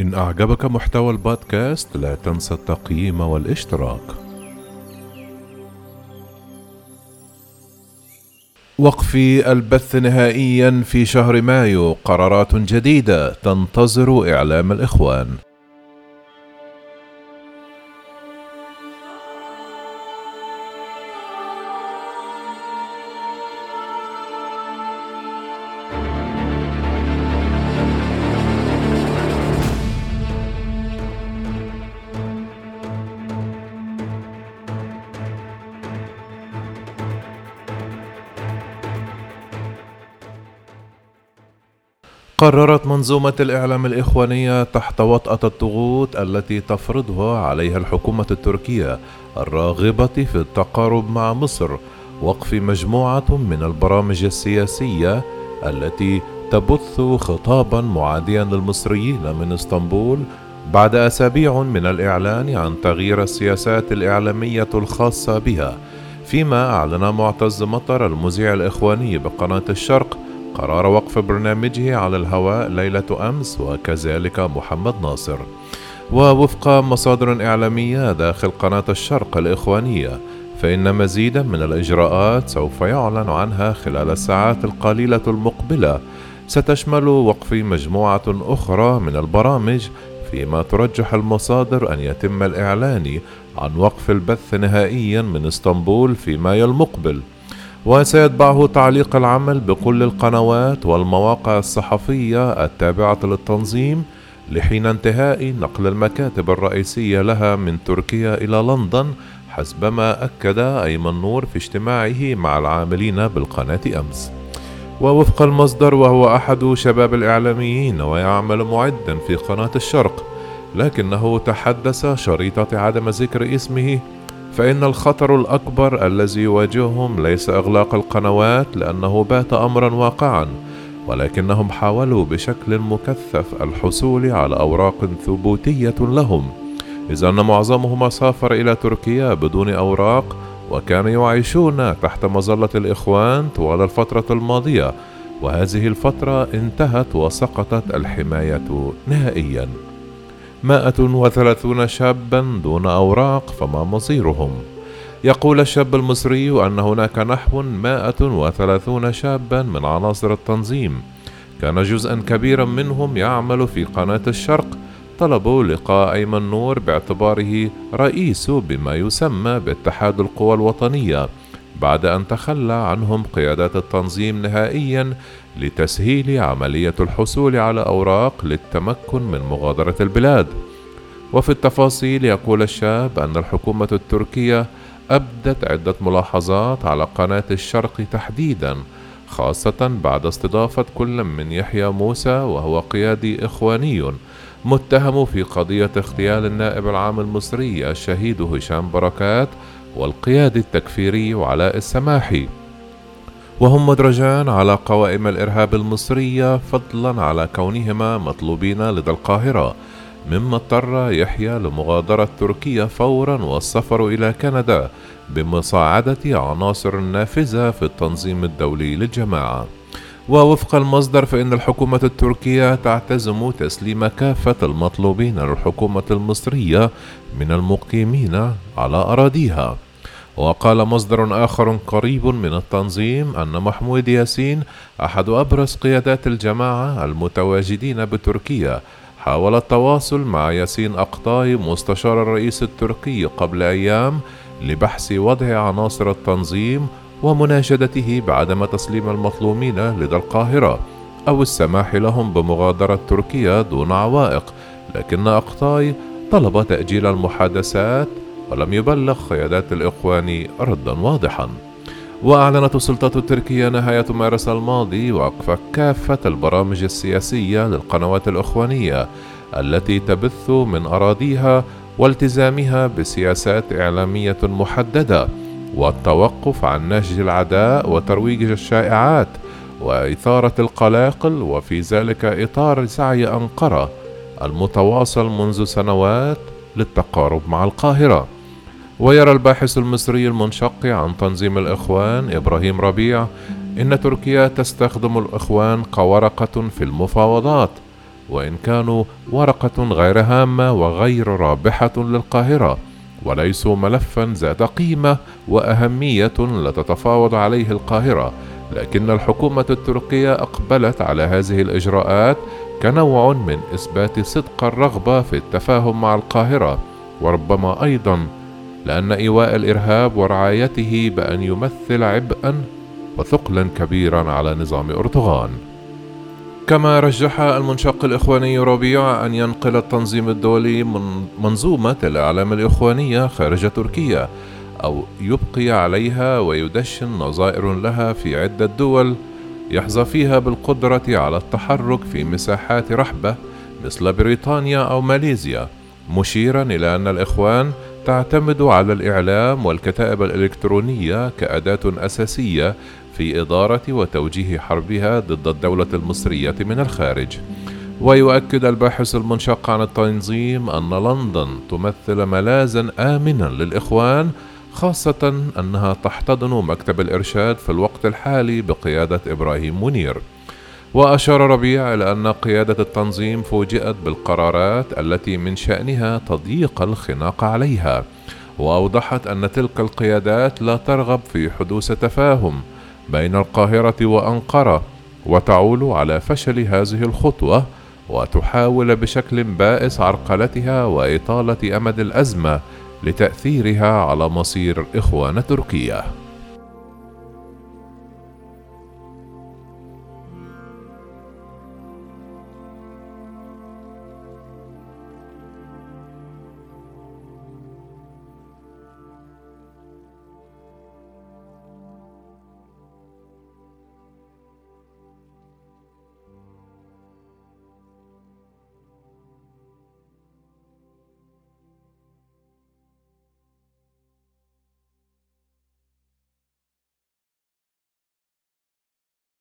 إن أعجبك محتوى البودكاست لا تنسى التقييم والاشتراك. وقف البث نهائيا في شهر مايو قرارات جديدة تنتظر إعلام الإخوان. قررت منظومة الإعلام الإخوانية تحت وطأة الضغوط التي تفرضها عليها الحكومة التركية الراغبة في التقارب مع مصر وقف مجموعة من البرامج السياسية التي تبث خطابا معاديا للمصريين من إسطنبول بعد أسابيع من الإعلان عن تغيير السياسات الإعلامية الخاصة بها فيما أعلن معتز مطر المذيع الإخواني بقناة الشرق قرار وقف برنامجه على الهواء ليلة أمس وكذلك محمد ناصر. ووفق مصادر إعلامية داخل قناة الشرق الإخوانية فإن مزيدا من الإجراءات سوف يعلن عنها خلال الساعات القليلة المقبلة. ستشمل وقف مجموعة أخرى من البرامج فيما ترجح المصادر أن يتم الإعلان عن وقف البث نهائيا من إسطنبول في مايو المقبل وسيتبعه تعليق العمل بكل القنوات والمواقع الصحفية التابعة للتنظيم لحين انتهاء نقل المكاتب الرئيسية لها من تركيا إلى لندن حسب ما أكد أيمن نور في اجتماعه مع العاملين بالقناة أمس. ووفق المصدر وهو أحد شباب الإعلاميين ويعمل معدا في قناة الشرق لكنه تحدث شريطة عدم ذكر اسمه فإن الخطر الأكبر الذي يواجههم ليس إغلاق القنوات لأنه بات أمرا واقعا ولكنهم حاولوا بشكل مكثف الحصول على أوراق ثبوتية لهم. إذ أن معظمهم سافر إلى تركيا بدون أوراق وكانوا يعيشون تحت مظلة الإخوان طوال الفترة الماضية وهذه الفترة انتهت وسقطت الحماية نهائياً. مائة وثلاثون شابا دون أوراق فما مصيرهم؟ يقول الشاب المصري أن هناك نحو مائة وثلاثون شابا من عناصر التنظيم. كان جزءا كبيرا منهم يعمل في قناة الشرق. طلبوا لقاء أيمن نور باعتباره رئيس بما يسمى باتحاد القوى الوطنية. بعد أن تخلى عنهم قيادات التنظيم نهائيا لتسهيل عملية الحصول على أوراق للتمكن من مغادرة البلاد. وفي التفاصيل يقول الشاب أن الحكومة التركية أبدت عدة ملاحظات على قناة الشرق تحديدا خاصة بعد استضافة كل من يحيى موسى وهو قيادي إخواني متهم في قضية اغتيال النائب العام المصري الشهيد هشام بركات والقيادي التكفيري وعلاء السماحي. وهم مدرجان على قوائم الإرهاب المصرية فضلا على كونهما مطلوبين لدى القاهرة مما اضطر يحيى لمغادرة تركيا فورا والسفر إلى كندا بمساعدة عناصر نافذة في التنظيم الدولي للجماعة. ووفق المصدر فإن الحكومة التركية تعتزم تسليم كافة المطلوبين للحكومة المصرية من المقيمين على أراضيها. وقال مصدر آخر قريب من التنظيم أن محمود ياسين أحد أبرز قيادات الجماعة المتواجدين بتركيا حاول التواصل مع ياسين أقطاي مستشار الرئيس التركي قبل أيام لبحث وضع عناصر التنظيم ومناشدته بعدم تسليم المظلومين لدى القاهرة أو السماح لهم بمغادرة تركيا دون عوائق. لكن أقطاي طلب تأجيل المحادثات ولم يبلغ قيادات الإخوان ردا واضحا. وأعلنت السلطات التركية نهاية مارس الماضي وقف كافة البرامج السياسية للقنوات الإخوانية التي تبث من أراضيها والتزامها بسياسات إعلامية محددة. والتوقف عن نهج العداء وترويج الشائعات وإثارة القلاقل وفي ذلك إطار سعي أنقرة المتواصل منذ سنوات للتقارب مع القاهرة. ويرى الباحث المصري المنشق عن تنظيم الإخوان إبراهيم ربيع إن تركيا تستخدم الإخوان كورقة في المفاوضات وإن كانوا ورقة غير هامة وغير رابحة للقاهرة. وليسوا ملفا ذات قيمة وأهمية لتتفاوض عليه القاهرة لكن الحكومة التركية أقبلت على هذه الإجراءات كنوع من إثبات صدق الرغبة في التفاهم مع القاهرة وربما أيضا لأن إيواء الإرهاب ورعايته بأن يمثل عبئا وثقلا كبيرا على نظام أردوغان. كما رجح المنشق الإخواني ربيع أن ينقل التنظيم الدولي من منظومة الإعلام الإخوانية خارج تركيا أو يبقي عليها ويدشن نظائر لها في عدة دول يحظى فيها بالقدرة على التحرك في مساحات رحبة مثل بريطانيا أو ماليزيا مشيرا إلى أن الإخوان تعتمد على الإعلام والكتائب الإلكترونية كأداة أساسية في إدارة وتوجيه حربها ضد الدولة المصرية من الخارج. ويؤكد الباحث المنشق عن التنظيم أن لندن تمثل ملاذا آمنا للإخوان خاصة أنها تحتضن مكتب الإرشاد في الوقت الحالي بقيادة إبراهيم منير. وأشار ربيع إلى أن قيادة التنظيم فوجئت بالقرارات التي من شأنها تضييق الخناق عليها، وأوضحت أن تلك القيادات لا ترغب في حدوث تفاهم بين القاهرة وأنقرة، وتعول على فشل هذه الخطوة، وتحاول بشكل بائس عرقلتها وإطالة أمد الأزمة لتأثيرها على مصير إخوان تركيا.